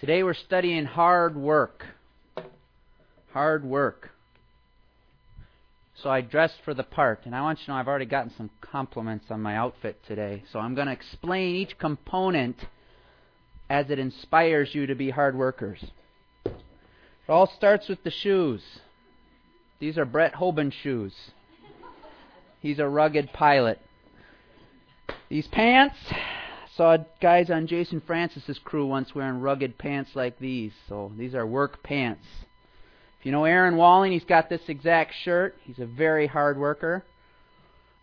Today we're studying hard work. Hard work. So I dressed for the part, and I want you to know I've already gotten some compliments on my outfit today. So I'm going to explain each component as it inspires you to be hard workers. It all starts with the shoes. These are Brett Hoban shoes. He's a rugged pilot. These pants, saw guys on Jason Francis's crew once wearing rugged pants like these. So these are work pants. If you know Aaron Walling, he's got this exact shirt. He's a very hard worker.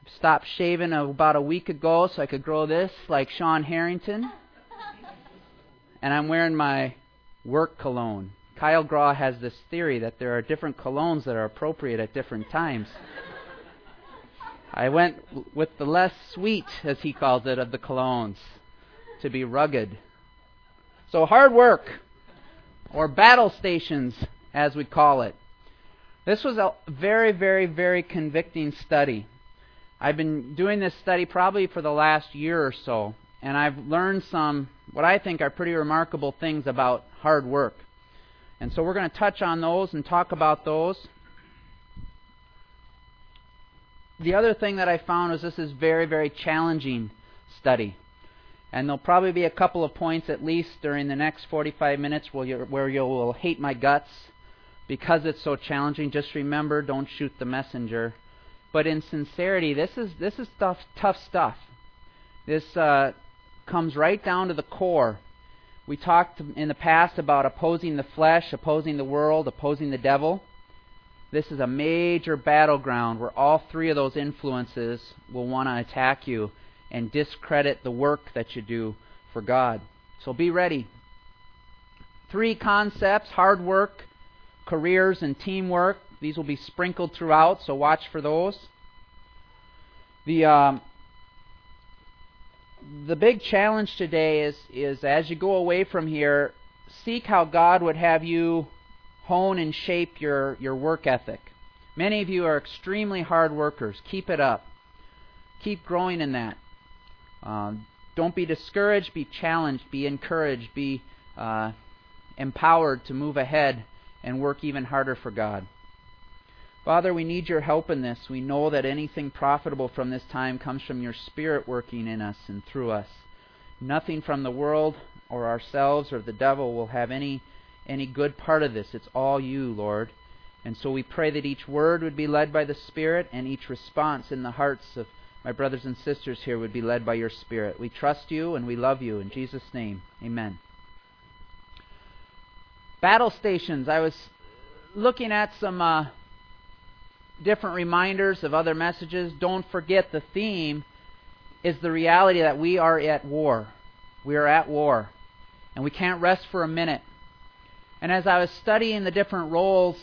I've stopped shaving about a week ago so I could grow this like Sean Harrington. And I'm wearing my work cologne. Kyle Graw has this theory that there are different colognes that are appropriate at different times. I went with the less sweet, as he calls it, of the colognes to be rugged. So, hard work, or battle stations, as we call it. This was a very, very, very convicting study. I've been doing this study probably for the last year or so, and I've learned some, what I think are pretty remarkable things about hard work. And so we're going to touch on those and talk about those. The other thing that I found is this is very, very challenging study. And there'll probably be a couple of points at least during the next 45 minutes where, you where you will hate my guts because it's so challenging. Just remember, don't shoot the messenger. But in sincerity, this is this is tough, tough stuff. This uh, comes right down to the core. We talked in the past about opposing the flesh, opposing the world, opposing the devil. This is a major battleground where all three of those influences will want to attack you and discredit the work that you do for God. So be ready. Three concepts hard work, careers, and teamwork. These will be sprinkled throughout, so watch for those. The um, the big challenge today is is as you go away from here, seek how God would have you hone and shape your your work ethic. Many of you are extremely hard workers. Keep it up. Keep growing in that. Um, don't be discouraged, be challenged, be encouraged, be uh, empowered to move ahead and work even harder for God. Father, we need your help in this. We know that anything profitable from this time comes from your Spirit working in us and through us. Nothing from the world or ourselves or the devil will have any any good part of this. It's all you, Lord. And so we pray that each word would be led by the Spirit and each response in the hearts of my brothers and sisters here would be led by your Spirit. We trust you and we love you. In Jesus' name, amen. Battle stations. I was looking at some uh, different reminders of other messages. Don't forget the theme is the reality that we are at war. We are at war. And we can't rest for a minute. And as I was studying the different roles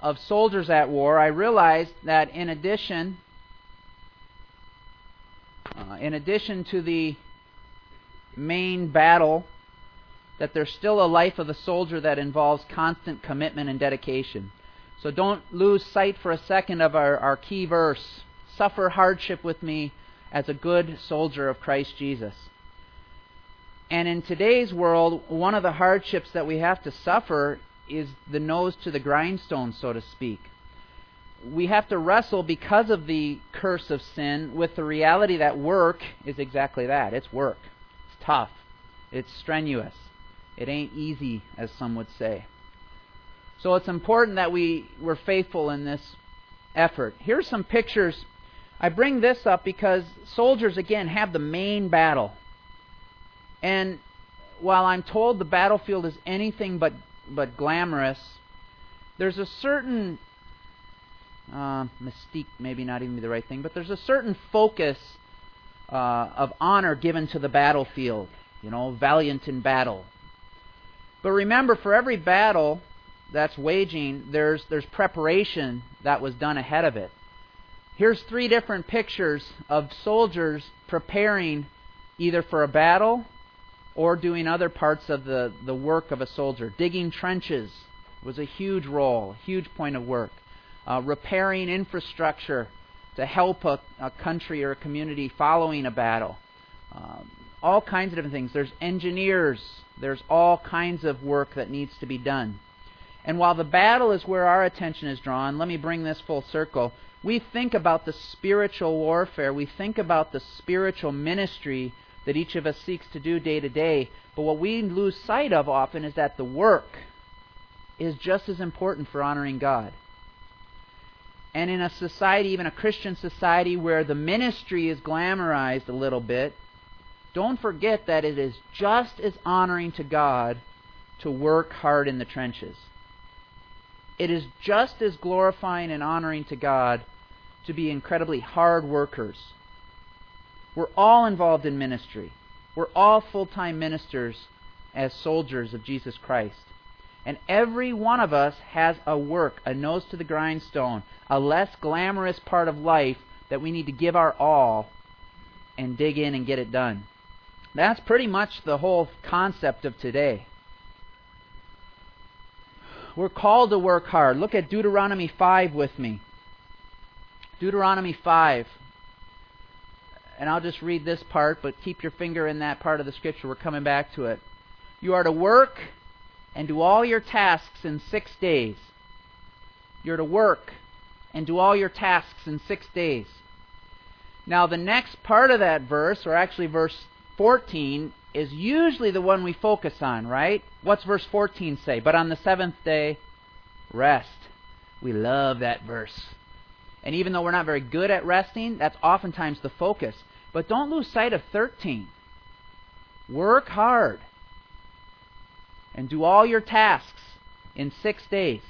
of soldiers at war, I realized that in addition uh, in addition to the main battle, that there's still a life of a soldier that involves constant commitment and dedication. So don't lose sight for a second of our, our key verse suffer hardship with me as a good soldier of Christ Jesus. And in today's world, one of the hardships that we have to suffer is the nose to the grindstone, so to speak we have to wrestle because of the curse of sin with the reality that work is exactly that. It's work. It's tough. It's strenuous. It ain't easy, as some would say. So it's important that we we're faithful in this effort. Here's some pictures. I bring this up because soldiers again have the main battle. And while I'm told the battlefield is anything but but glamorous, there's a certain uh, mystique maybe not even be the right thing, but there's a certain focus uh, of honor given to the battlefield. You know, valiant in battle. But remember, for every battle that's waging, there's there's preparation that was done ahead of it. Here's three different pictures of soldiers preparing either for a battle or doing other parts of the, the work of a soldier. Digging trenches was a huge role, huge point of work uh, repairing infrastructure to help a, a, country or a community following a battle, um, all kinds of different things. There's engineers. There's all kinds of work that needs to be done. And while the battle is where our attention is drawn, let me bring this full circle. We think about the spiritual warfare. We think about the spiritual ministry that each of us seeks to do day to day. But what we lose sight of often is that the work is just as important for honoring God. And in a society, even a Christian society, where the ministry is glamorized a little bit, don't forget that it is just as honoring to God to work hard in the trenches. It is just as glorifying and honoring to God to be incredibly hard workers. We're all involved in ministry. We're all full time ministers as soldiers of Jesus Christ. And every one of us has a work, a nose to the grindstone, a less glamorous part of life that we need to give our all and dig in and get it done. That's pretty much the whole concept of today. We're called to work hard. Look at Deuteronomy 5 with me. Deuteronomy 5. And I'll just read this part, but keep your finger in that part of the scripture. We're coming back to it. You are to work and do all your tasks in six days. You're to work and do all your tasks in six days. Now, the next part of that verse, or actually verse 14, is usually the one we focus on, right? What's verse 14 say? But on the seventh day, rest. We love that verse. And even though we're not very good at resting, that's oftentimes the focus. But don't lose sight of 13. Work hard and do all your tasks in six days.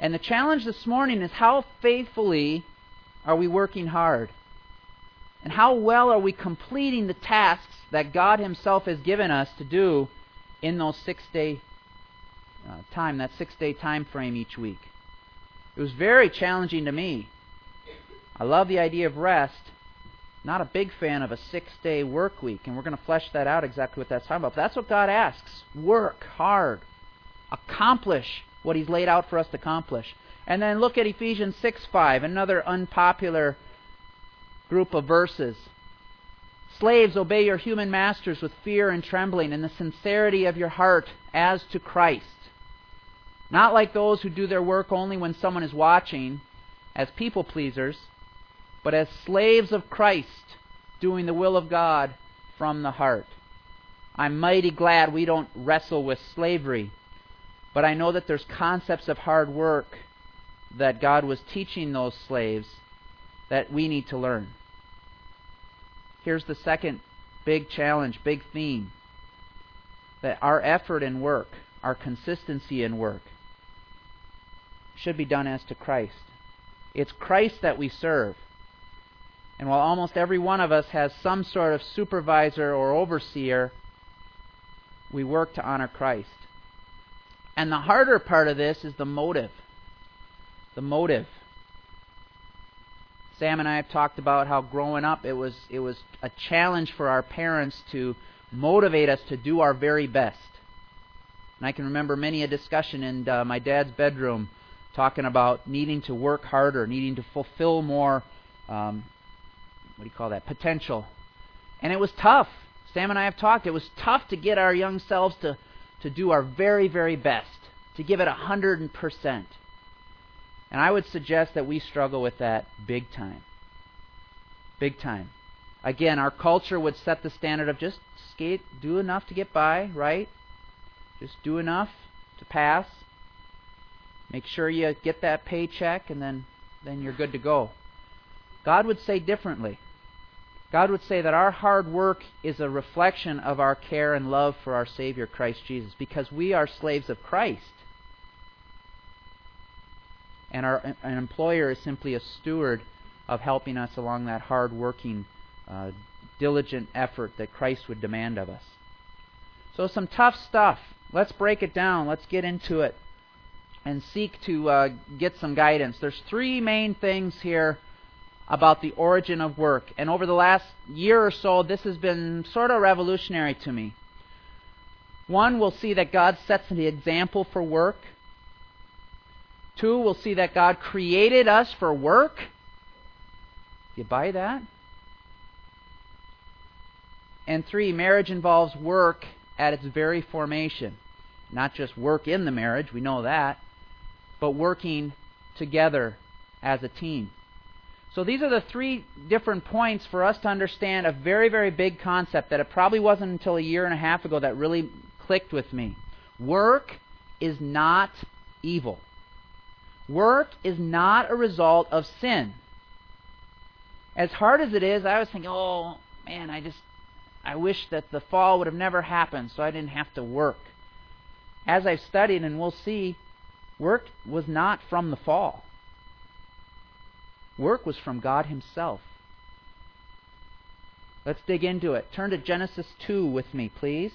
And the challenge this morning is how faithfully are we working hard? And how well are we completing the tasks that God Himself has given us to do in those six day uh, time, that six day time frame each week? It was very challenging to me. I love the idea of rest. Not a big fan of a six day work week, and we're going to flesh that out exactly what that's talking about. But that's what God asks. Work hard. Accomplish what He's laid out for us to accomplish. And then look at Ephesians 6 5, another unpopular group of verses. Slaves, obey your human masters with fear and trembling in the sincerity of your heart as to Christ. Not like those who do their work only when someone is watching, as people pleasers, but as slaves of Christ, doing the will of God from the heart. I'm mighty glad we don't wrestle with slavery, but I know that there's concepts of hard work that God was teaching those slaves that we need to learn. Here's the second big challenge, big theme that our effort in work, our consistency in work, should be done as to Christ. It's Christ that we serve. And while almost every one of us has some sort of supervisor or overseer, we work to honor Christ. And the harder part of this is the motive. The motive. Sam and I have talked about how growing up it was it was a challenge for our parents to motivate us to do our very best. And I can remember many a discussion in uh, my dad's bedroom talking about needing to work harder, needing to fulfill more um, what do you call that potential. And it was tough. Sam and I have talked. It was tough to get our young selves to to do our very very best, to give it a hundred percent. And I would suggest that we struggle with that big time. Big time. Again, our culture would set the standard of just skate, do enough to get by, right? Just do enough to pass. Make sure you get that paycheck and then then you're good to go. God would say differently. God would say that our hard work is a reflection of our care and love for our Savior Christ Jesus because we are slaves of Christ and our an employer is simply a steward of helping us along that hard working, uh, diligent effort that Christ would demand of us. So, some tough stuff. Let's break it down. Let's get into it and seek to uh, get some guidance. There's three main things here about the origin of work. And over the last year or so, this has been sort of revolutionary to me. One, we'll see that God sets the example for work. Two, we'll see that God created us for work. You buy that? And three, marriage involves work at its very formation. Not just work in the marriage, we know that, but working together as a team. So these are the three different points for us to understand a very, very big concept that it probably wasn't until a year and a half ago that really clicked with me. Work is not evil. Work is not a result of sin. As hard as it is, I was thinking, oh man, I just I wish that the fall would have never happened so I didn't have to work. As I've studied, and we'll see, work was not from the fall. Work was from God Himself. Let's dig into it. Turn to Genesis 2 with me, please.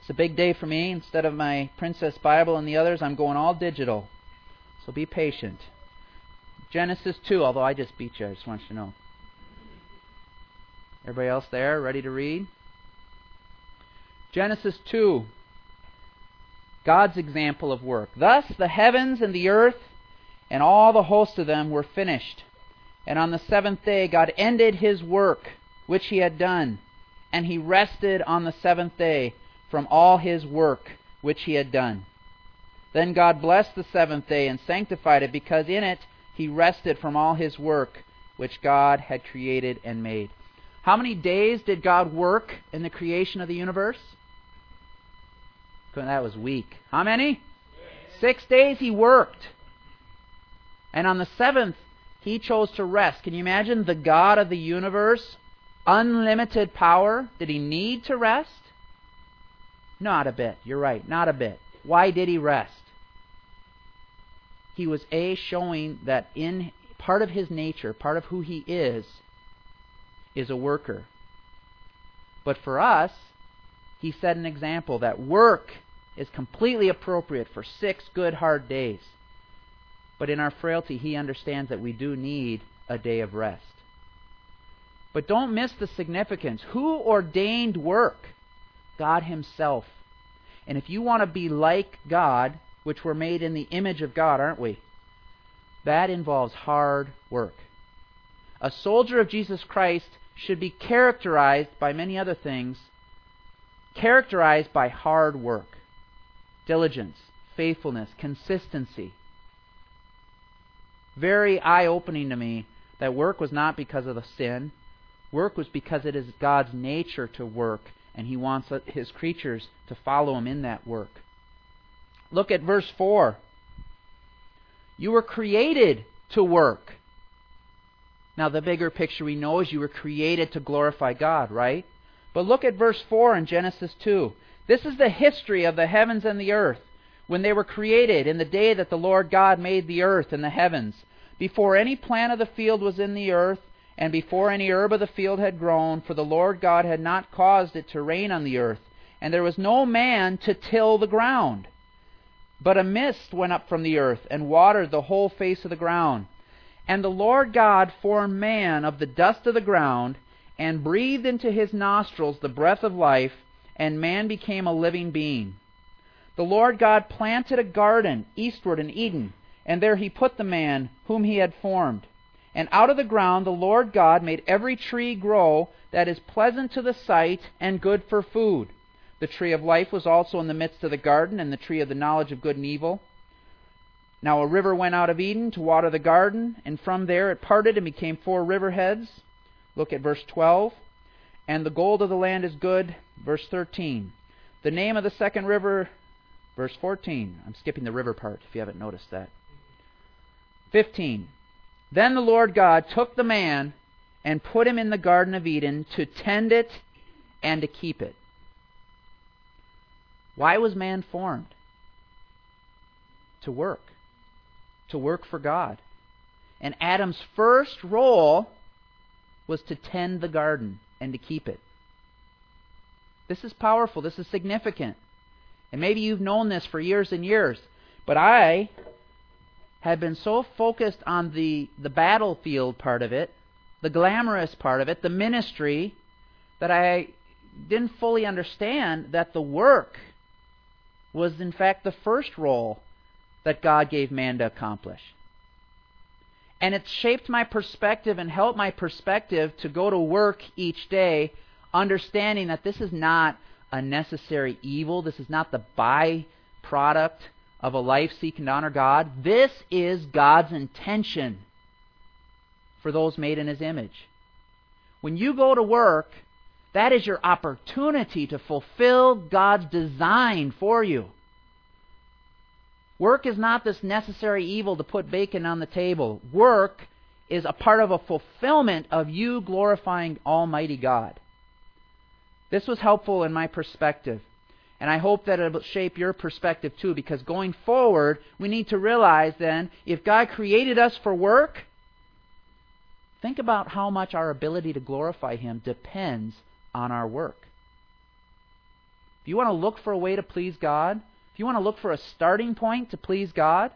It's a big day for me. Instead of my Princess Bible and the others, I'm going all digital. So be patient. Genesis 2, although I just beat you, I just want you to know. Everybody else there, ready to read? Genesis 2. God's example of work. Thus the heavens and the earth and all the host of them were finished. And on the seventh day God ended his work which he had done, and he rested on the seventh day from all his work which he had done. Then God blessed the seventh day and sanctified it, because in it he rested from all his work which God had created and made. How many days did God work in the creation of the universe? That was weak. How many? Six days he worked. And on the seventh, he chose to rest. Can you imagine the God of the universe? Unlimited power. Did he need to rest? Not a bit. You're right. Not a bit. Why did he rest? He was A, showing that in part of his nature, part of who he is, is a worker. But for us, he set an example that work is completely appropriate for six good, hard days. But in our frailty, he understands that we do need a day of rest. But don't miss the significance. Who ordained work? God Himself. And if you want to be like God, which we're made in the image of God, aren't we? That involves hard work. A soldier of Jesus Christ should be characterized by many other things, characterized by hard work, diligence, faithfulness, consistency. Very eye opening to me that work was not because of the sin. Work was because it is God's nature to work, and He wants His creatures to follow Him in that work. Look at verse 4. You were created to work. Now, the bigger picture we know is you were created to glorify God, right? But look at verse 4 in Genesis 2. This is the history of the heavens and the earth when they were created in the day that the Lord God made the earth and the heavens. Before any plant of the field was in the earth, and before any herb of the field had grown, for the Lord God had not caused it to rain on the earth, and there was no man to till the ground. But a mist went up from the earth, and watered the whole face of the ground. And the Lord God formed man of the dust of the ground, and breathed into his nostrils the breath of life, and man became a living being. The Lord God planted a garden eastward in Eden, and there he put the man whom he had formed. And out of the ground the Lord God made every tree grow that is pleasant to the sight and good for food. The tree of life was also in the midst of the garden, and the tree of the knowledge of good and evil. Now a river went out of Eden to water the garden, and from there it parted and became four river heads. Look at verse 12. And the gold of the land is good. Verse 13. The name of the second river, verse 14. I'm skipping the river part if you haven't noticed that. 15. Then the Lord God took the man and put him in the Garden of Eden to tend it and to keep it. Why was man formed? To work to work for God. And Adam's first role was to tend the garden and to keep it. This is powerful. This is significant. And maybe you've known this for years and years. But I have been so focused on the, the battlefield part of it, the glamorous part of it, the ministry, that I didn't fully understand that the work was, in fact, the first role that God gave man to accomplish. And it's shaped my perspective and helped my perspective to go to work each day understanding that this is not a necessary evil, this is not the byproduct of a life seeking to honor God. This is God's intention for those made in His image. When you go to work, that is your opportunity to fulfill God's design for you. Work is not this necessary evil to put bacon on the table. Work is a part of a fulfillment of you glorifying Almighty God. This was helpful in my perspective. And I hope that it'll shape your perspective too, because going forward, we need to realize then, if God created us for work, think about how much our ability to glorify Him depends on our work. If you want to look for a way to please God, if you want to look for a starting point to please God,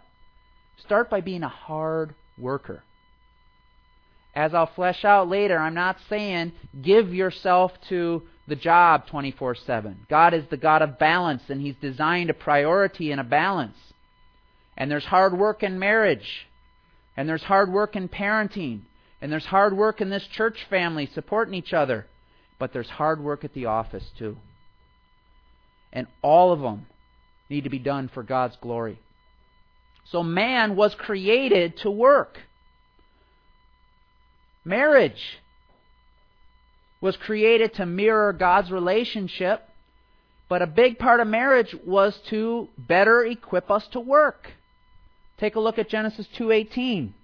start by being a hard worker. As I'll flesh out later, I'm not saying give yourself to the job 24 7. God is the God of balance, and He's designed a priority and a balance. And there's hard work in marriage, and there's hard work in parenting, and there's hard work in this church family supporting each other. But there's hard work at the office too. And all of them need to be done for God's glory. So man was created to work. Marriage was created to mirror God's relationship, but a big part of marriage was to better equip us to work. Take a look at Genesis 2:18.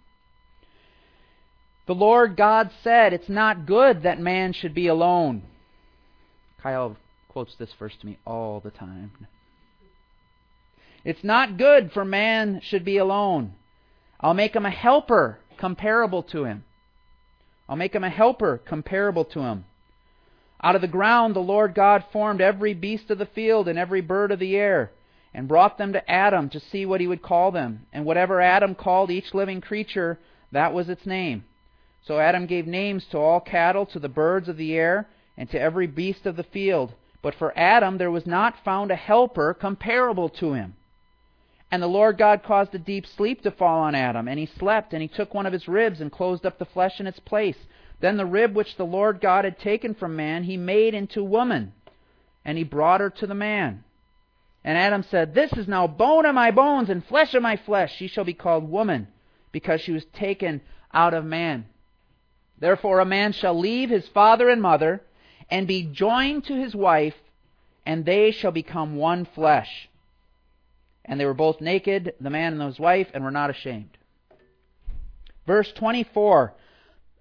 The Lord God said, "It's not good that man should be alone." Kyle quotes this verse to me all the time. It's not good for man should be alone. I'll make him a helper comparable to him. I'll make him a helper comparable to him. Out of the ground the Lord God formed every beast of the field and every bird of the air, and brought them to Adam to see what he would call them. And whatever Adam called each living creature, that was its name. So Adam gave names to all cattle, to the birds of the air, and to every beast of the field. But for Adam there was not found a helper comparable to him. And the Lord God caused a deep sleep to fall on Adam, and he slept, and he took one of his ribs and closed up the flesh in its place. Then the rib which the Lord God had taken from man, he made into woman, and he brought her to the man. And Adam said, This is now bone of my bones and flesh of my flesh. She shall be called woman, because she was taken out of man. Therefore a man shall leave his father and mother, and be joined to his wife, and they shall become one flesh. And they were both naked, the man and his wife, and were not ashamed. Verse 24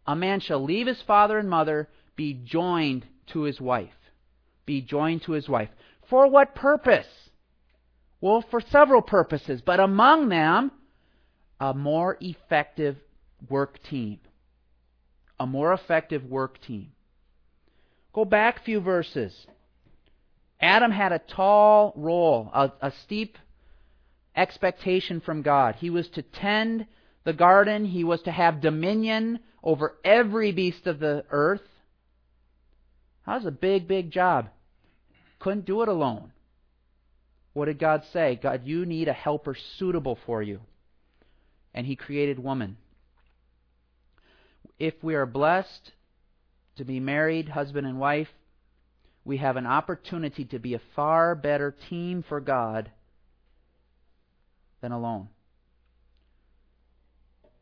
A man shall leave his father and mother, be joined to his wife. Be joined to his wife. For what purpose? Well, for several purposes, but among them, a more effective work team. A more effective work team. Go back a few verses. Adam had a tall role, a, a steep expectation from God. He was to tend the garden, he was to have dominion over every beast of the earth. That was a big, big job. Couldn't do it alone. What did God say? God, you need a helper suitable for you. And He created woman. If we are blessed to be married, husband and wife, we have an opportunity to be a far better team for God than alone.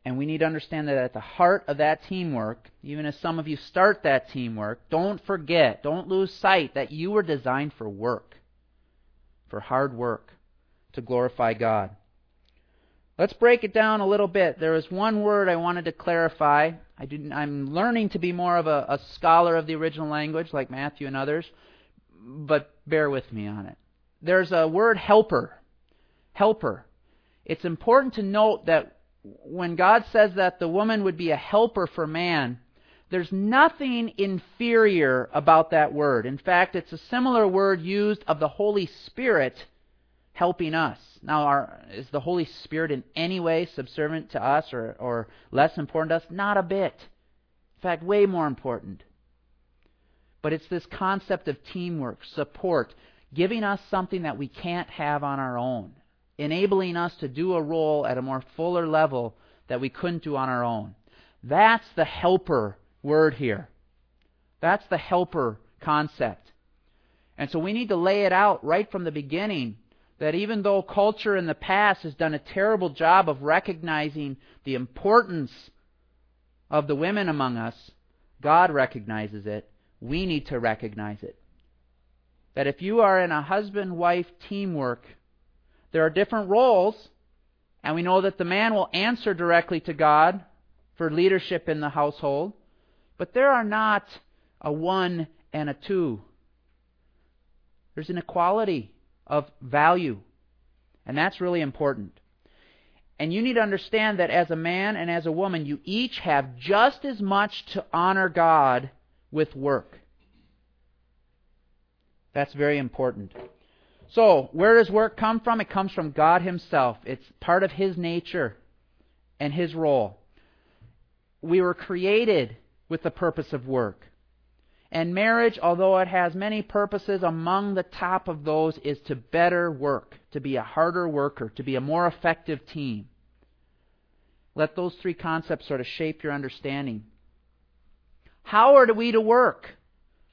And we need to understand that at the heart of that teamwork, even as some of you start that teamwork, don't forget, don't lose sight that you were designed for work, for hard work, to glorify God. Let's break it down a little bit. There is one word I wanted to clarify. I am learning to be more of a, a scholar of the original language, like Matthew and others, but bear with me on it. There's a word helper. Helper. It's important to note that when God says that the woman would be a helper for man, there's nothing inferior about that word. In fact, it's a similar word used of the Holy Spirit helping us. Now, are, is the Holy Spirit in any way subservient to us or, or less important to us? Not a bit. In fact, way more important. But it's this concept of teamwork, support, giving us something that we can't have on our own enabling us to do a role at a more fuller level that we couldn't do on our own. That's the helper word here. That's the helper concept. And so we need to lay it out right from the beginning that even though culture in the past has done a terrible job of recognizing the importance of the women among us, God recognizes it. We need to recognize it. That if you are in a husband wife teamwork, there are different roles, and we know that the man will answer directly to God for leadership in the household, but there are not a one and a two. There's an equality of value. And that's really important. And you need to understand that as a man and as a woman, you each have just as much to honor God with work. That's very important. So, where does work come from? It comes from God Himself. It's part of His nature and His role. We were created with the purpose of work. And marriage, although it has many purposes, among the top of those is to better work, to be a harder worker, to be a more effective team. Let those three concepts sort of shape your understanding. How are we to work?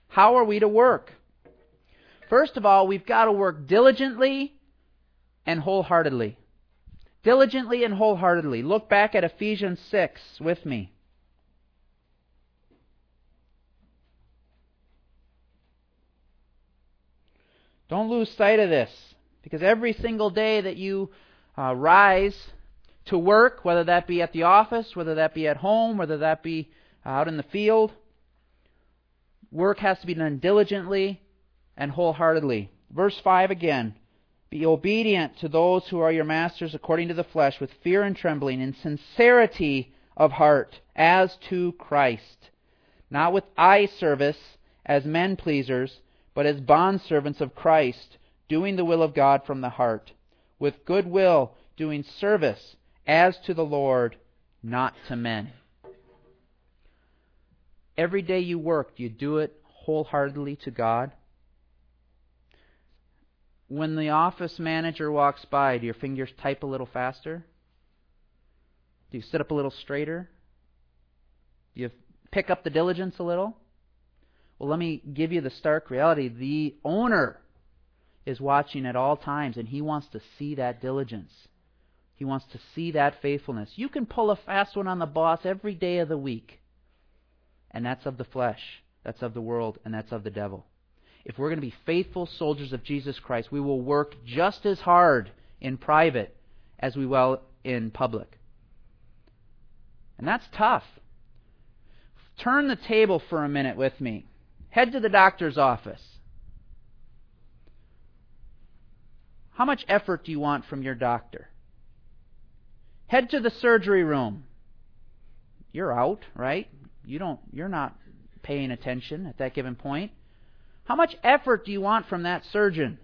How are we to work? First of all, we've got to work diligently and wholeheartedly. Diligently and wholeheartedly. Look back at Ephesians 6 with me. Don't lose sight of this because every single day that you uh, rise to work, whether that be at the office, whether that be at home, whether that be out in the field, work has to be done diligently and wholeheartedly. Verse 5 again. Be obedient to those who are your masters according to the flesh, with fear and trembling, in sincerity of heart, as to Christ, not with eye service as men pleasers but as bondservants of Christ, doing the will of God from the heart, with good will, doing service as to the Lord, not to men. Every day you work, do you do it wholeheartedly to God? When the office manager walks by, do your fingers type a little faster? Do you sit up a little straighter? Do you pick up the diligence a little? Well, let me give you the stark reality. The owner is watching at all times, and he wants to see that diligence. He wants to see that faithfulness. You can pull a fast one on the boss every day of the week, and that's of the flesh, that's of the world, and that's of the devil. If we're going to be faithful soldiers of Jesus Christ, we will work just as hard in private as we will in public. And that's tough. Turn the table for a minute with me. Head to the doctor's office. How much effort do you want from your doctor? Head to the surgery room. You're out, right? You don't you're not paying attention at that given point. How much effort do you want from that surgeon?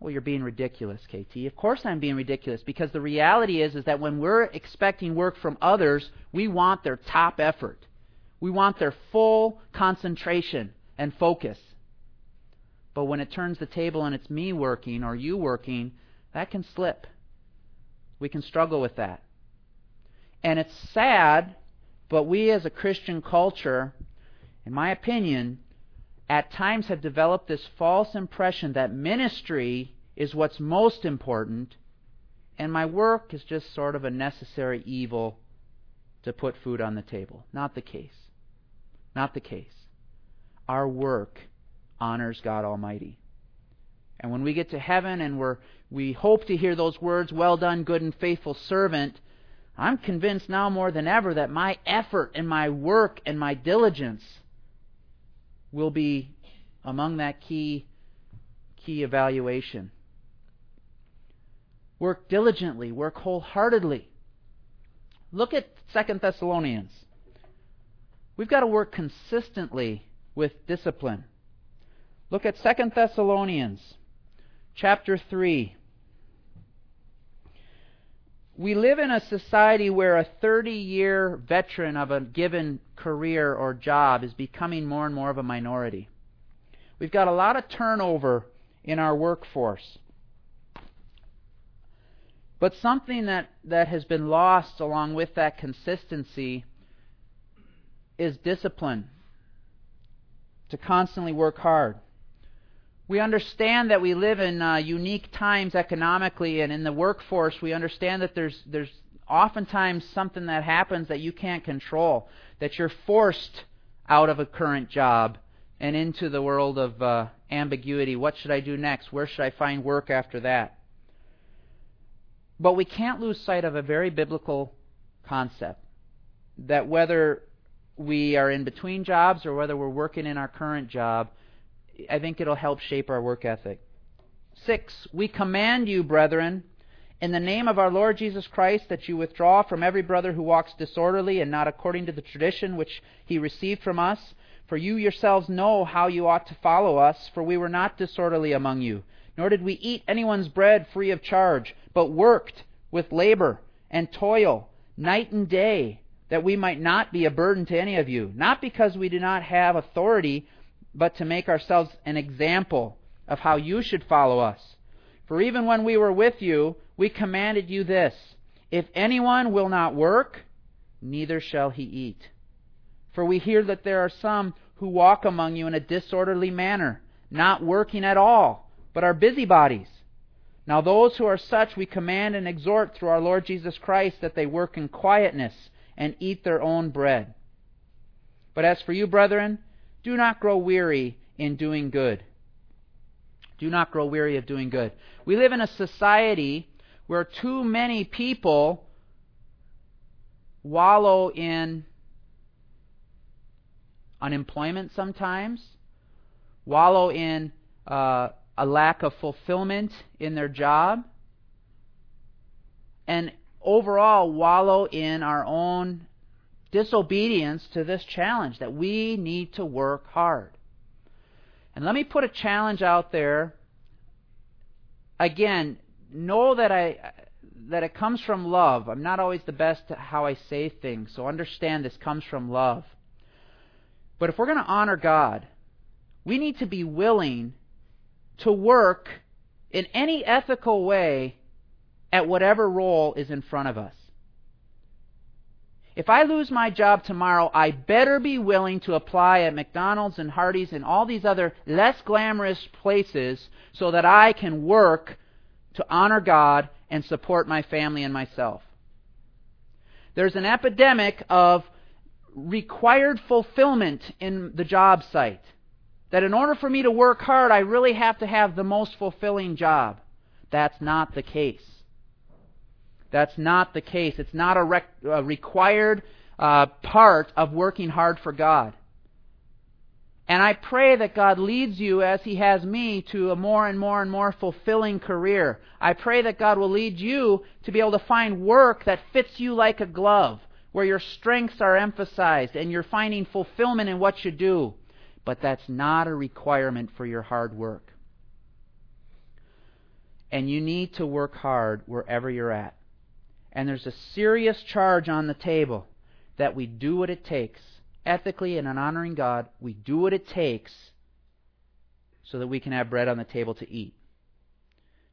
Well, you're being ridiculous, KT. Of course I'm being ridiculous because the reality is is that when we're expecting work from others, we want their top effort. We want their full concentration and focus. But when it turns the table and it's me working or you working, that can slip. We can struggle with that. And it's sad, but we as a Christian culture, in my opinion, at times have developed this false impression that ministry is what's most important and my work is just sort of a necessary evil to put food on the table. Not the case. Not the case. Our work honors God Almighty. And when we get to heaven and we're, we hope to hear those words, well done, good and faithful servant, I'm convinced now more than ever that my effort and my work and my diligence will be among that key, key evaluation. Work diligently, work wholeheartedly. Look at 2 Thessalonians. We've got to work consistently with discipline. Look at 2 Thessalonians chapter 3. We live in a society where a 30 year veteran of a given career or job is becoming more and more of a minority. We've got a lot of turnover in our workforce. But something that, that has been lost along with that consistency is discipline. to constantly work hard. We understand that we live in uh, unique times economically and in the workforce. We understand that there's there's oftentimes something that happens that you can't control, that you're forced out of a current job and into the world of uh, ambiguity. What should I do next? Where should I find work after that? But we can't lose sight of a very biblical concept that whether we are in between jobs or whether we're working in our current job, I think it'll help shape our work ethic. Six, we command you, brethren, in the name of our Lord Jesus Christ, that you withdraw from every brother who walks disorderly and not according to the tradition which he received from us. For you yourselves know how you ought to follow us, for we were not disorderly among you, nor did we eat anyone's bread free of charge, but worked with labor and toil night and day, that we might not be a burden to any of you, not because we do not have authority but to make ourselves an example of how you should follow us. For even when we were with you, we commanded you this If anyone will not work, neither shall he eat. For we hear that there are some who walk among you in a disorderly manner, not working at all, but are busybodies. Now, those who are such we command and exhort through our Lord Jesus Christ that they work in quietness and eat their own bread. But as for you, brethren, do not grow weary in doing good. Do not grow weary of doing good. We live in a society where too many people wallow in unemployment sometimes, wallow in uh, a lack of fulfillment in their job, and overall wallow in our own disobedience to this challenge that we need to work hard. And let me put a challenge out there. Again, know that I that it comes from love. I'm not always the best at how I say things, so understand this comes from love. But if we're going to honor God, we need to be willing to work in any ethical way at whatever role is in front of us. If I lose my job tomorrow, I better be willing to apply at McDonald's and Hardee's and all these other less glamorous places so that I can work to honor God and support my family and myself. There's an epidemic of required fulfillment in the job site. That in order for me to work hard, I really have to have the most fulfilling job. That's not the case. That's not the case. It's not a, rec- a required uh, part of working hard for God. And I pray that God leads you, as He has me, to a more and more and more fulfilling career. I pray that God will lead you to be able to find work that fits you like a glove, where your strengths are emphasized and you're finding fulfillment in what you do. But that's not a requirement for your hard work. And you need to work hard wherever you're at. And there's a serious charge on the table that we do what it takes. Ethically and in honoring God, we do what it takes so that we can have bread on the table to eat.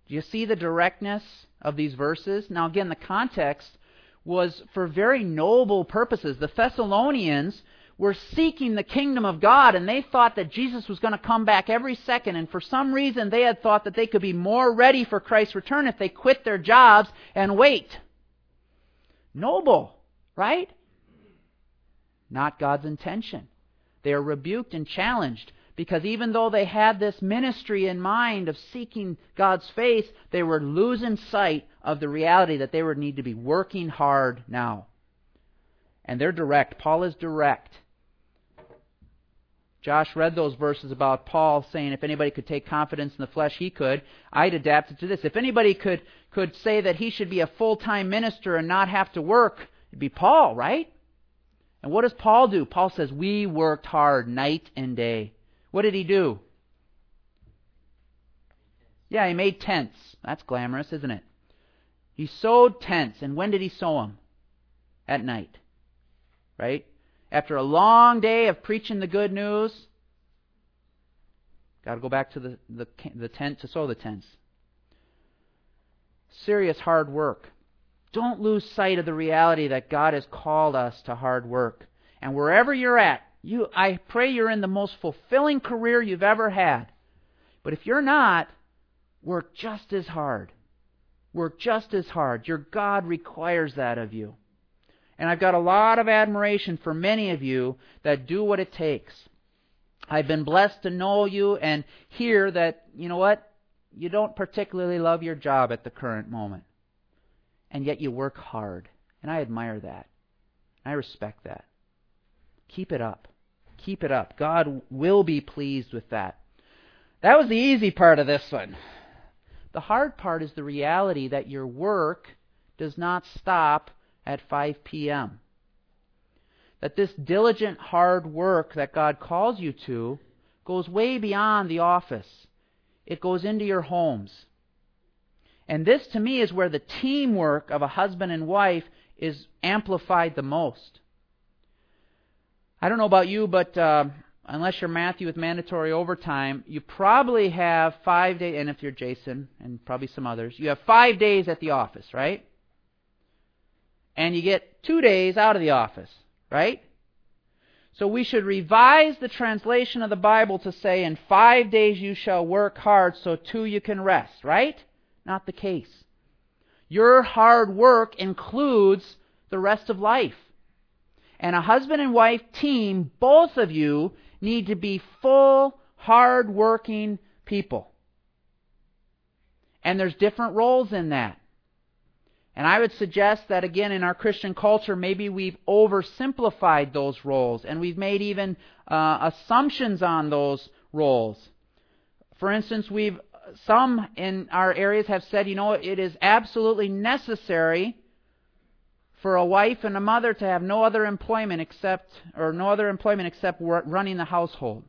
Do you see the directness of these verses? Now, again, the context was for very noble purposes. The Thessalonians were seeking the kingdom of God, and they thought that Jesus was going to come back every second. And for some reason, they had thought that they could be more ready for Christ's return if they quit their jobs and wait. Noble, right? Not God's intention. They are rebuked and challenged because even though they had this ministry in mind of seeking God's face, they were losing sight of the reality that they would need to be working hard now. And they're direct. Paul is direct. Josh read those verses about Paul saying if anybody could take confidence in the flesh, he could. I'd adapt it to this. If anybody could, could say that he should be a full time minister and not have to work, it'd be Paul, right? And what does Paul do? Paul says, We worked hard night and day. What did he do? Yeah, he made tents. That's glamorous, isn't it? He sewed tents. And when did he sew them? At night. Right? After a long day of preaching the good news, got to go back to the, the, the tent to sew the tents. Serious hard work. Don't lose sight of the reality that God has called us to hard work. And wherever you're at, You, I pray you're in the most fulfilling career you've ever had. But if you're not, work just as hard. Work just as hard. Your God requires that of you. And I've got a lot of admiration for many of you that do what it takes. I've been blessed to know you and hear that, you know what? You don't particularly love your job at the current moment. And yet you work hard. And I admire that. I respect that. Keep it up. Keep it up. God will be pleased with that. That was the easy part of this one. The hard part is the reality that your work does not stop at 5 p.m. That this diligent, hard work that God calls you to goes way beyond the office. It goes into your homes. And this, to me, is where the teamwork of a husband and wife is amplified the most. I don't know about you, but uh, unless you're Matthew with mandatory overtime, you probably have five days, and if you're Jason and probably some others, you have five days at the office, right? And you get two days out of the office, right? So we should revise the translation of the Bible to say, in five days you shall work hard, so two you can rest, right? Not the case. Your hard work includes the rest of life. And a husband and wife team, both of you, need to be full, hard working people. And there's different roles in that. And I would suggest that again in our Christian culture, maybe we've oversimplified those roles and we've made even uh, assumptions on those roles. For instance, we've some in our areas have said, you know, it is absolutely necessary for a wife and a mother to have no other employment except, or no other employment except running the household.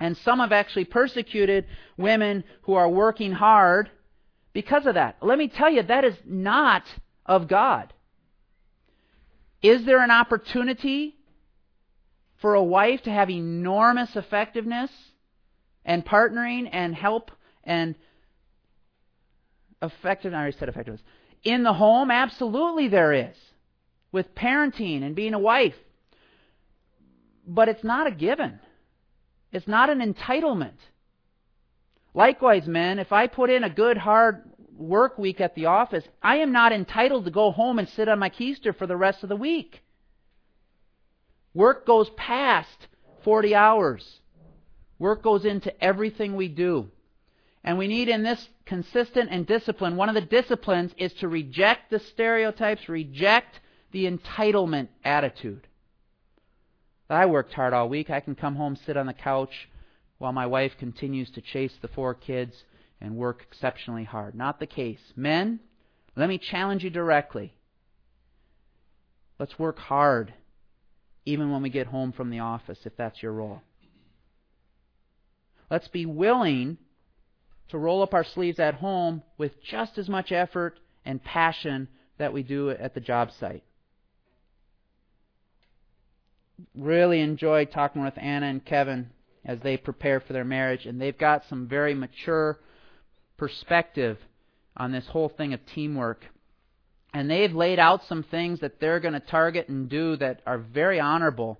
And some have actually persecuted women who are working hard because of that. Let me tell you, that is not of God. Is there an opportunity for a wife to have enormous effectiveness and partnering and help and effective? I already said effectiveness in the home? Absolutely, there is. With parenting and being a wife. But it's not a given, it's not an entitlement. Likewise, men, if I put in a good, hard work week at the office, I am not entitled to go home and sit on my keister for the rest of the week. Work goes past 40 hours. Work goes into everything we do. And we need in this consistent and discipline, one of the disciplines is to reject the stereotypes, reject the entitlement attitude. I worked hard all week. I can come home, sit on the couch while my wife continues to chase the four kids and work exceptionally hard. Not the case. Men, let me challenge you directly. Let's work hard, even when we get home from the office, if that's your role. Let's be willing to roll up our sleeves at home with just as much effort and passion that we do at the job site. Really enjoyed talking with Anna and Kevin as they prepare for their marriage, and they've got some very mature perspective on this whole thing of teamwork. And they've laid out some things that they're going to target and do that are very honorable.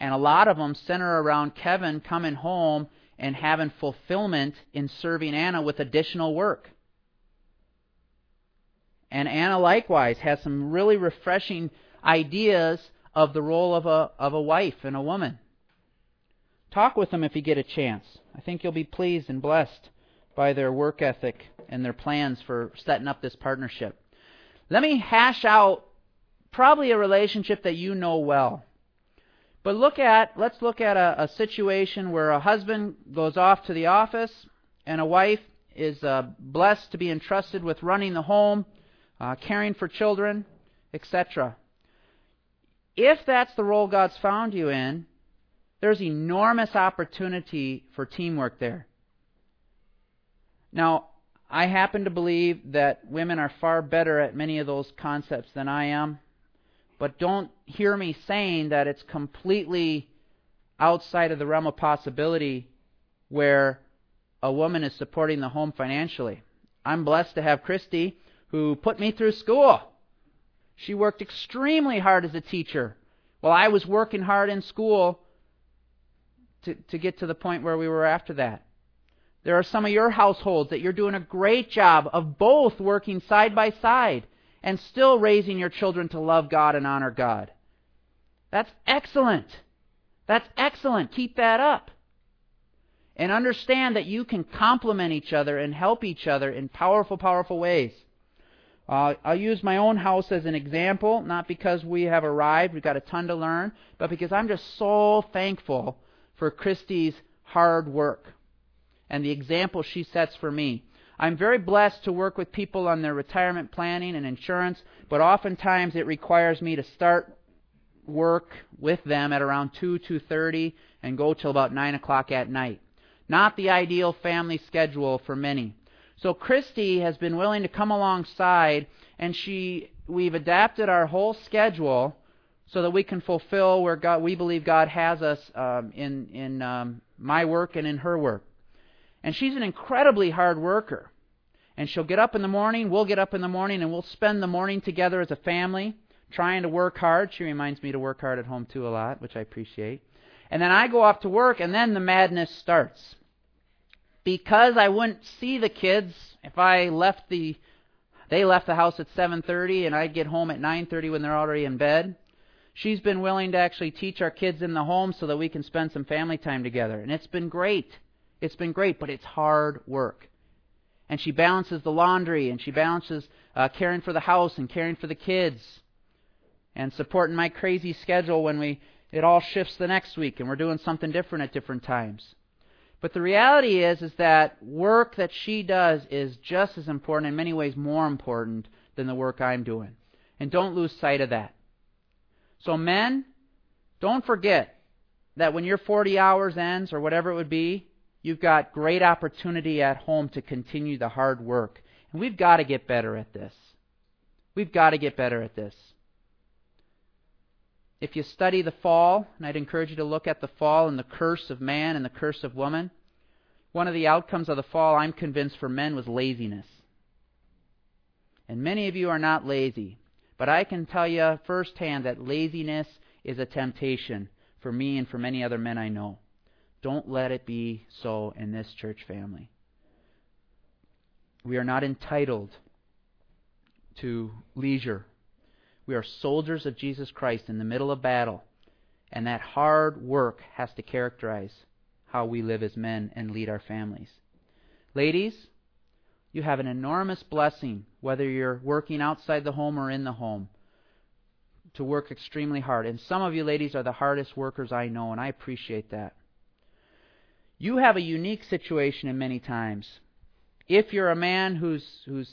And a lot of them center around Kevin coming home and having fulfillment in serving Anna with additional work. And Anna likewise has some really refreshing ideas of the role of a, of a wife and a woman. Talk with them if you get a chance. I think you'll be pleased and blessed by their work ethic and their plans for setting up this partnership. Let me hash out probably a relationship that you know well. But look at, let's look at a, a situation where a husband goes off to the office and a wife is uh, blessed to be entrusted with running the home, uh, caring for children, etc. If that's the role God's found you in, there's enormous opportunity for teamwork there. Now, I happen to believe that women are far better at many of those concepts than I am. But don't hear me saying that it's completely outside of the realm of possibility where a woman is supporting the home financially. I'm blessed to have Christy, who put me through school. She worked extremely hard as a teacher While I was working hard in school to, to get to the point where we were after that. There are some of your households that you're doing a great job of both working side by side and still raising your children to love God and honor God. That's excellent. That's excellent. Keep that up. And understand that you can complement each other and help each other in powerful, powerful ways. Uh, I'll use my own house as an example, not because we have arrived, we've got a ton to learn, but because I'm just so thankful for Christy's hard work and the example she sets for me. I'm very blessed to work with people on their retirement planning and insurance, but oftentimes it requires me to start work with them at around 2, 2.30 and go till about 9 o'clock at night. Not the ideal family schedule for many. So Christy has been willing to come alongside and she, we've adapted our whole schedule so that we can fulfill where God, we believe God has us um, in, in um, my work and in her work. And she's an incredibly hard worker. And she'll get up in the morning, we'll get up in the morning, and we'll spend the morning together as a family, trying to work hard. She reminds me to work hard at home too a lot, which I appreciate. And then I go off to work, and then the madness starts. Because I wouldn't see the kids if I left the they left the house at 7:30 and I'd get home at 9:30 when they're already in bed. She's been willing to actually teach our kids in the home so that we can spend some family time together, and it's been great. It's been great, but it's hard work. And she balances the laundry, and she balances uh, caring for the house and caring for the kids, and supporting my crazy schedule when we it all shifts the next week and we're doing something different at different times. But the reality is is that work that she does is just as important in many ways more important than the work I'm doing. And don't lose sight of that. So men, don't forget that when your 40 hours ends or whatever it would be, You've got great opportunity at home to continue the hard work. And we've got to get better at this. We've got to get better at this. If you study the fall, and I'd encourage you to look at the fall and the curse of man and the curse of woman, one of the outcomes of the fall, I'm convinced, for men was laziness. And many of you are not lazy. But I can tell you firsthand that laziness is a temptation for me and for many other men I know. Don't let it be so in this church family. We are not entitled to leisure. We are soldiers of Jesus Christ in the middle of battle, and that hard work has to characterize how we live as men and lead our families. Ladies, you have an enormous blessing, whether you're working outside the home or in the home, to work extremely hard. And some of you ladies are the hardest workers I know, and I appreciate that. You have a unique situation in many times. If you're a man who's who's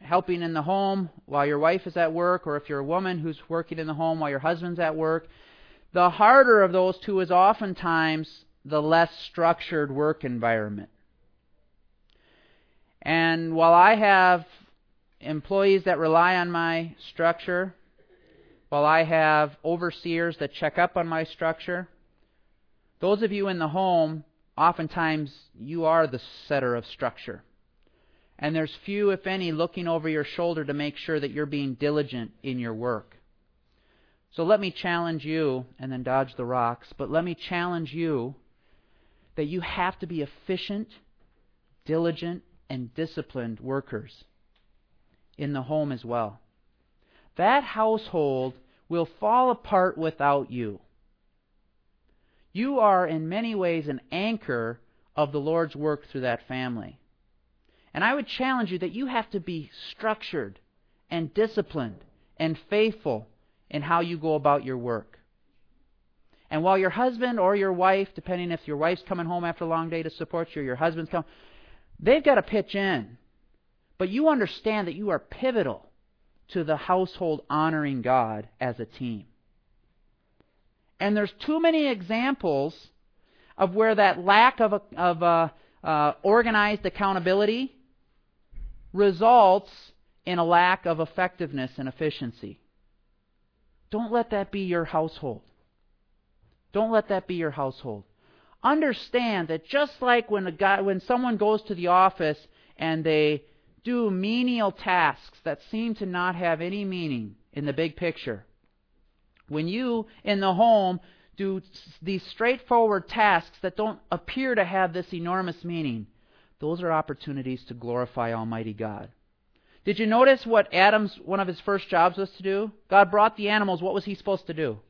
helping in the home while your wife is at work, or if you're a woman who's working in the home while your husband's at work, the harder of those two is oftentimes the less structured work environment. And while I have employees that rely on my structure, while I have overseers that check up on my structure, those of you in the home oftentimes you are the setter of structure. And there's few, if any, looking over your shoulder to make sure that you're being diligent in your work. So let me challenge you, and then dodge the rocks, but let me challenge you that you have to be efficient, diligent, and disciplined workers in the home as well. That household will fall apart without you. You are, in many ways, an anchor of the Lord's work through that family. And I would challenge you that you have to be structured and disciplined and faithful in how you go about your work. And while your husband or your wife, depending if your wife's coming home after a long day to support you or your husband's coming, they've got to pitch in. But you understand that you are pivotal to the household honoring God as a team. And there's too many examples of where that lack of, a, of a, uh, organized accountability results in a lack of effectiveness and efficiency. Don't let that be your household. Don't let that be your household. Understand that just like when a guy, when someone goes to the office and they do menial tasks that seem to not have any meaning in the big picture, When you, in the home, do these straightforward tasks that don't appear to have this enormous meaning, those are opportunities to glorify Almighty God. Did you notice what Adam's one of his first jobs was to do? God brought the animals. What was he supposed to do?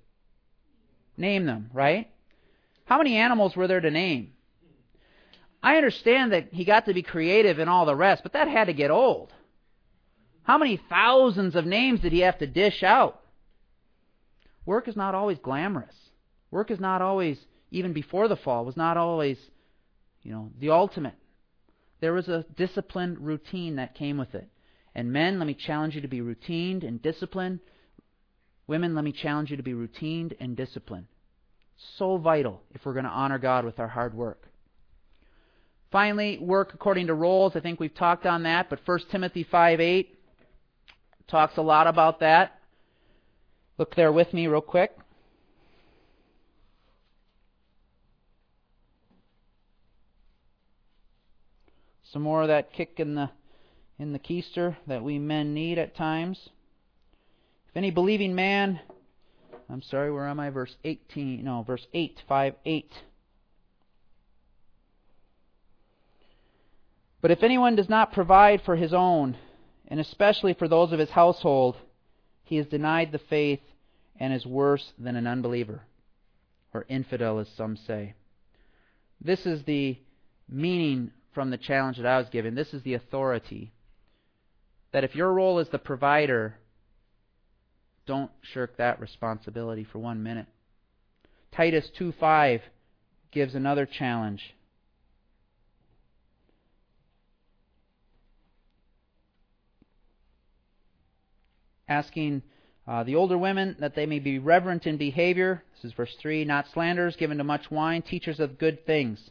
Name them, right? How many animals were there to name? I understand that he got to be creative and all the rest, but that had to get old. How many thousands of names did he have to dish out? Work is not always glamorous. Work is not always, even before the fall, was not always, you know, the ultimate. There was a disciplined routine that came with it. And men, let me challenge you to be routined and disciplined. Women, let me challenge you to be routined and disciplined. So vital if we're going to honor God with our hard work. Finally, work according to roles. I think we've talked on that, but 1 Timothy 5 8 talks a lot about that. Look there with me, real quick. Some more of that kick in the in the keister that we men need at times. If any believing man, I'm sorry, where am I? Verse 18, no, verse 8, 5, 8. But if anyone does not provide for his own, and especially for those of his household, he is denied the faith and is worse than an unbeliever, or infidel, as some say. This is the meaning from the challenge that I was given. This is the authority. That if your role is the provider, don't shirk that responsibility for one minute. Titus 2:5 gives another challenge. Asking uh, the older women that they may be reverent in behavior. This is verse 3 not slanderers, given to much wine, teachers of good things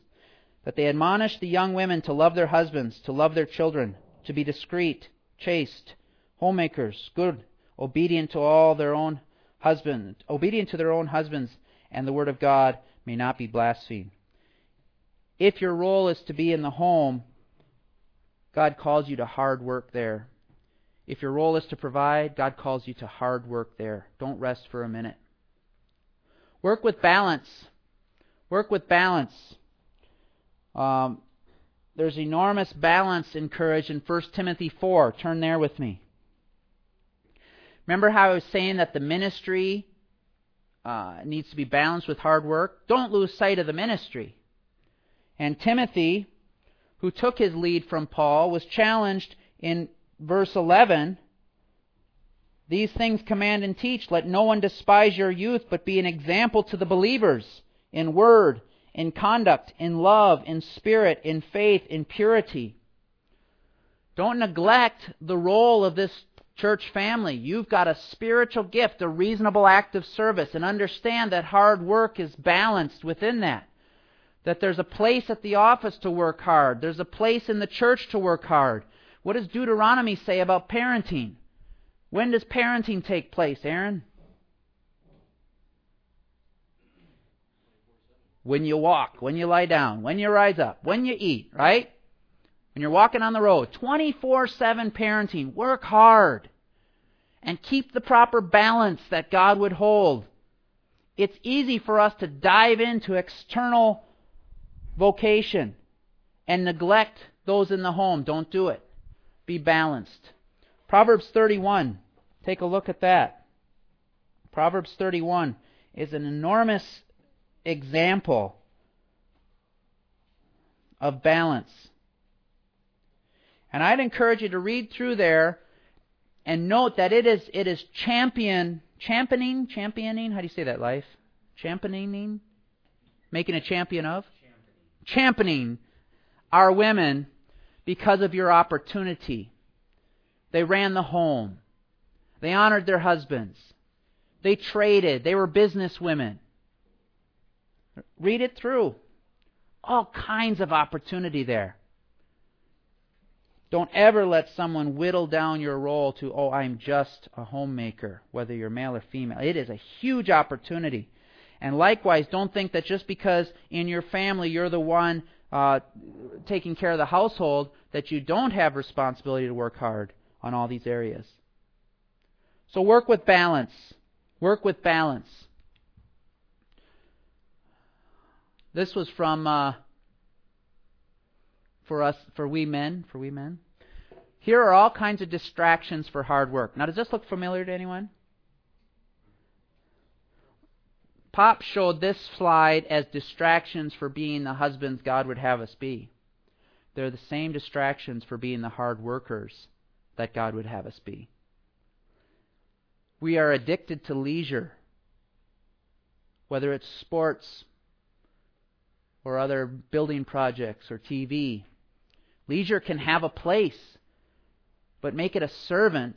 that they admonish the young women to love their husbands, to love their children, to be discreet, chaste, homemakers, good, obedient to all their own husbands, obedient to their own husbands, and the word of God may not be blasphemed. If your role is to be in the home, God calls you to hard work there. If your role is to provide, God calls you to hard work there. Don't rest for a minute. Work with balance. Work with balance. Um, there's enormous balance encouraged in 1 Timothy 4. Turn there with me. Remember how I was saying that the ministry uh, needs to be balanced with hard work? Don't lose sight of the ministry. And Timothy, who took his lead from Paul, was challenged in verse 11 These things command and teach. Let no one despise your youth, but be an example to the believers in word, in conduct, in love, in spirit, in faith, in purity. Don't neglect the role of this church family. You've got a spiritual gift, a reasonable act of service, and understand that hard work is balanced within that. That there's a place at the office to work hard, there's a place in the church to work hard. What does Deuteronomy say about parenting? When does parenting take place, Aaron? when you walk, when you lie down, when you rise up, when you eat, right? When you're walking on the road. 24 7 parenting. Work hard. And keep the proper balance that God would hold. It's easy for us to dive into external vocation and neglect those in the home. Don't do it. Be balanced. Proverbs 31. Take a look at that. Proverbs 31 is an enormous example of balance. And I'd encourage you to read through there and note that it is it is champion championing championing how do you say that life championing making a champion of championing, championing our women because of your opportunity. They ran the home. They honored their husbands. They traded. They were business women. Read it through. All kinds of opportunity there. Don't ever let someone whittle down your role to, oh, I'm just a homemaker, whether you're male or female. It is a huge opportunity. And likewise, don't think that just because in your family you're the one uh, taking care of the household, that you don't have responsibility to work hard on all these areas. So work with balance. Work with balance. This was from uh, for us, for we men, for we men. Here are all kinds of distractions for hard work. Now, does this look familiar to anyone? Pop showed this slide as distractions for being the husbands God would have us be. They're the same distractions for being the hard workers that God would have us be. We are addicted to leisure, whether it's sports or other building projects or TV. Leisure can have a place, but make it a servant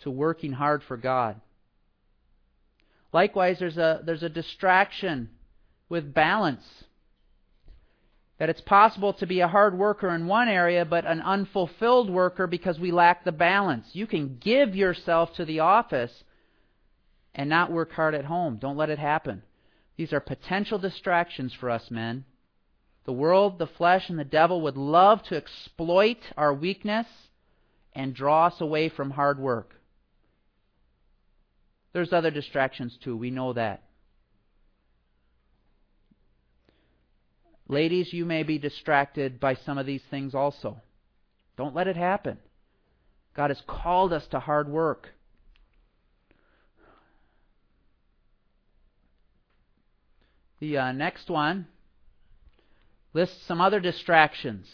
to working hard for God. Likewise, there's a, there's a distraction with balance. That it's possible to be a hard worker in one area, but an unfulfilled worker because we lack the balance. You can give yourself to the office and not work hard at home. Don't let it happen. These are potential distractions for us men. The world, the flesh, and the devil would love to exploit our weakness and draw us away from hard work. There's other distractions too. We know that. Ladies, you may be distracted by some of these things also. Don't let it happen. God has called us to hard work. The uh, next one lists some other distractions.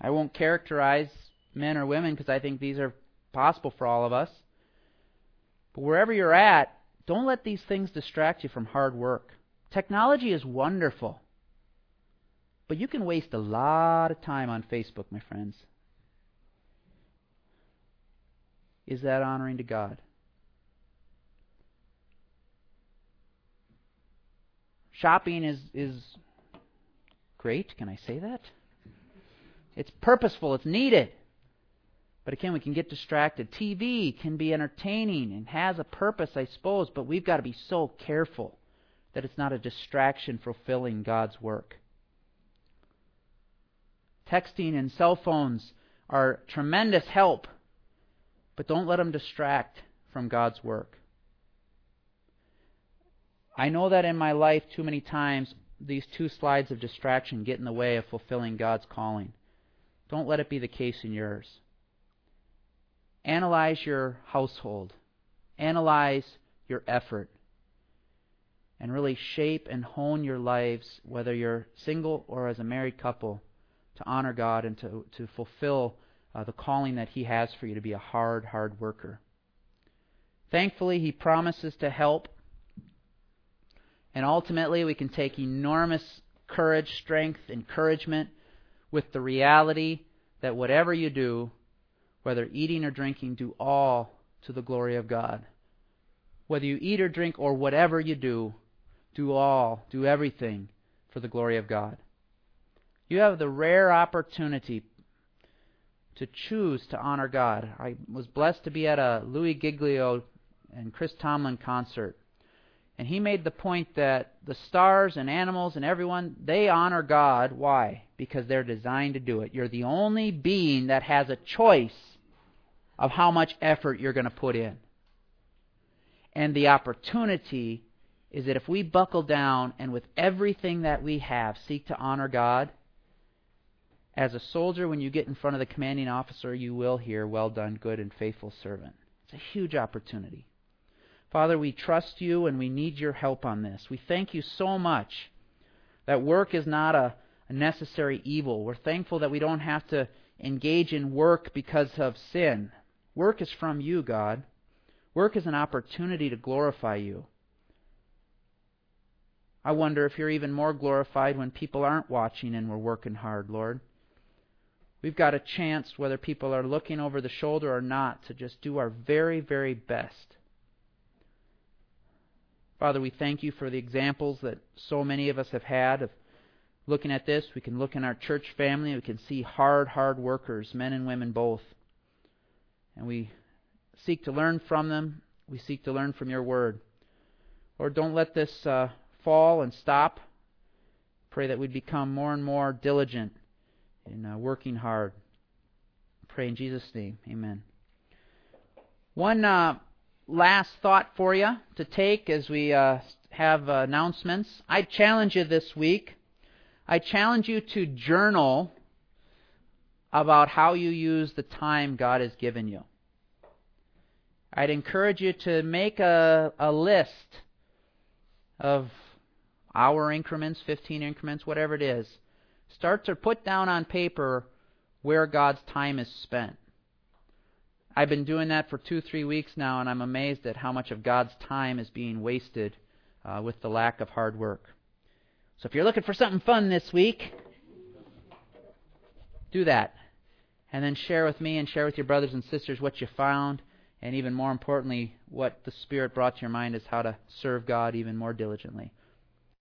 I won't characterize men or women because I think these are possible for all of us. But wherever you're at, don't let these things distract you from hard work. Technology is wonderful. But you can waste a lot of time on Facebook, my friends. Is that honoring to God? Shopping is, is great. Can I say that? It's purposeful, it's needed. But again, we can get distracted. TV can be entertaining and has a purpose, I suppose, but we've got to be so careful that it's not a distraction fulfilling God's work. Texting and cell phones are tremendous help, but don't let them distract from God's work. I know that in my life, too many times, these two slides of distraction get in the way of fulfilling God's calling. Don't let it be the case in yours. Analyze your household, analyze your effort, and really shape and hone your lives, whether you're single or as a married couple, to honor God and to, to fulfill uh, the calling that He has for you to be a hard, hard worker. Thankfully, He promises to help and ultimately, we can take enormous courage, strength, encouragement with the reality that whatever you do, whether eating or drinking, do all to the glory of God. Whether you eat or drink or whatever you do, do all, do everything for the glory of God. You have the rare opportunity to choose to honor God. I was blessed to be at a Louis Giglio and Chris Tomlin concert and he made the point that the stars and animals and everyone, they honor God. Why? Because they're designed to do it. You're the only being that has a choice of how much effort you're going to put in. And the opportunity is that if we buckle down and with everything that we have seek to honor God, as a soldier, when you get in front of the commanding officer, you will hear, Well done, good and faithful servant. It's a huge opportunity. Father, we trust you and we need your help on this. We thank you so much that work is not a, a necessary evil. We're thankful that we don't have to engage in work because of sin. Work is from you, God. Work is an opportunity to glorify you. I wonder if you're even more glorified when people aren't watching and we're working hard, Lord. We've got a chance, whether people are looking over the shoulder or not, to just do our very, very best Father, we thank you for the examples that so many of us have had of looking at this. We can look in our church family. We can see hard, hard workers, men and women both. And we seek to learn from them. We seek to learn from your word. Lord, don't let this uh, fall and stop. Pray that we'd become more and more diligent in uh, working hard. Pray in Jesus' name. Amen. One uh, last thought for you to take as we uh, have uh, announcements. I challenge you this week. I challenge you to journal about how you use the time God has given you. I'd encourage you to make a, a list of hour increments, 15 increments, whatever it is. Start to put down on paper where God's time is spent. I've been doing that for two, three weeks now, and I'm amazed at how much of God's time is being wasted uh, with the lack of hard work. So if you're looking for something fun this week, do that. And then share with me and share with your brothers and sisters what you found, and even more importantly, what the Spirit brought to your mind is how to serve God even more diligently.